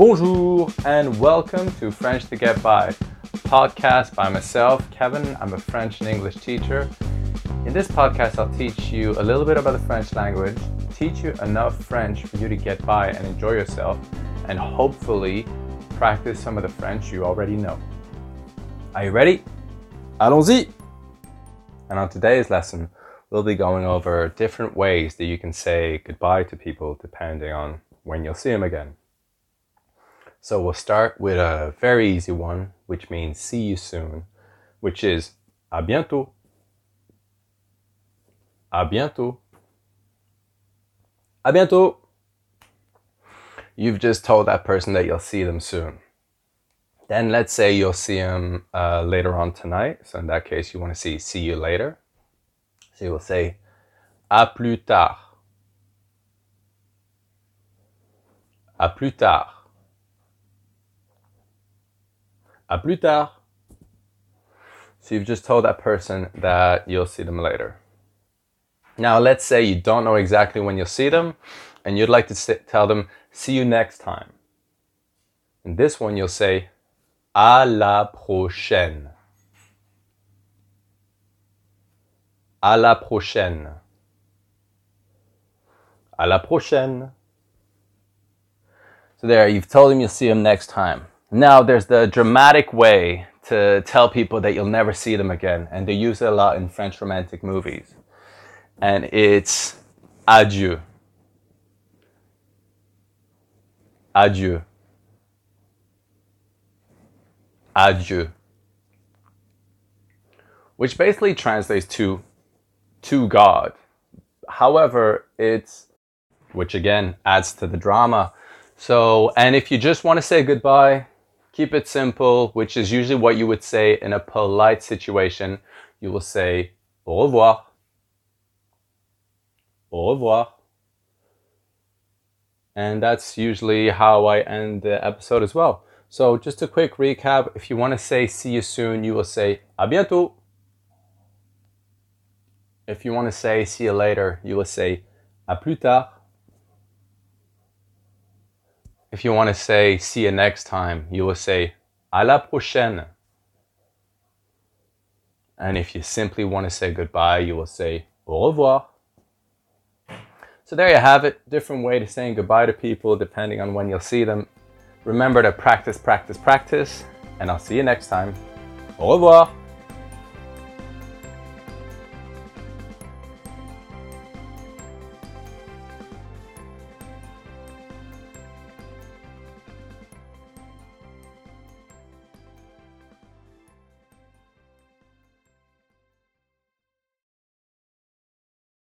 Bonjour and welcome to French to Get By, podcast by myself, Kevin. I'm a French and English teacher. In this podcast, I'll teach you a little bit about the French language, teach you enough French for you to get by and enjoy yourself, and hopefully practice some of the French you already know. Are you ready? Allons-y! And on today's lesson, we'll be going over different ways that you can say goodbye to people depending on when you'll see them again. So we'll start with a very easy one, which means see you soon, which is à bientôt. À bientôt. À bientôt. You've just told that person that you'll see them soon. Then let's say you'll see them uh, later on tonight. So in that case, you want to see see you later. So you will say à plus tard. À plus tard. À plus tard. So you've just told that person that you'll see them later. Now, let's say you don't know exactly when you'll see them and you'd like to sit, tell them, see you next time. In this one, you'll say, à la prochaine. À la prochaine. À la prochaine. So there, you've told him you'll see him next time. Now, there's the dramatic way to tell people that you'll never see them again, and they use it a lot in French romantic movies. And it's adieu. Adieu. Adieu. Which basically translates to to God. However, it's which again adds to the drama. So, and if you just want to say goodbye, keep it simple, which is usually what you would say in a polite situation. You will say au revoir. Au revoir. And that's usually how I end the episode as well. So, just a quick recap if you want to say see you soon, you will say à bientôt. If you want to say see you later, you will say à plus tard. If you want to say see you next time, you will say à la prochaine. And if you simply want to say goodbye, you will say au revoir. So there you have it. Different way to saying goodbye to people depending on when you'll see them. Remember to practice, practice, practice, and I'll see you next time. Au revoir.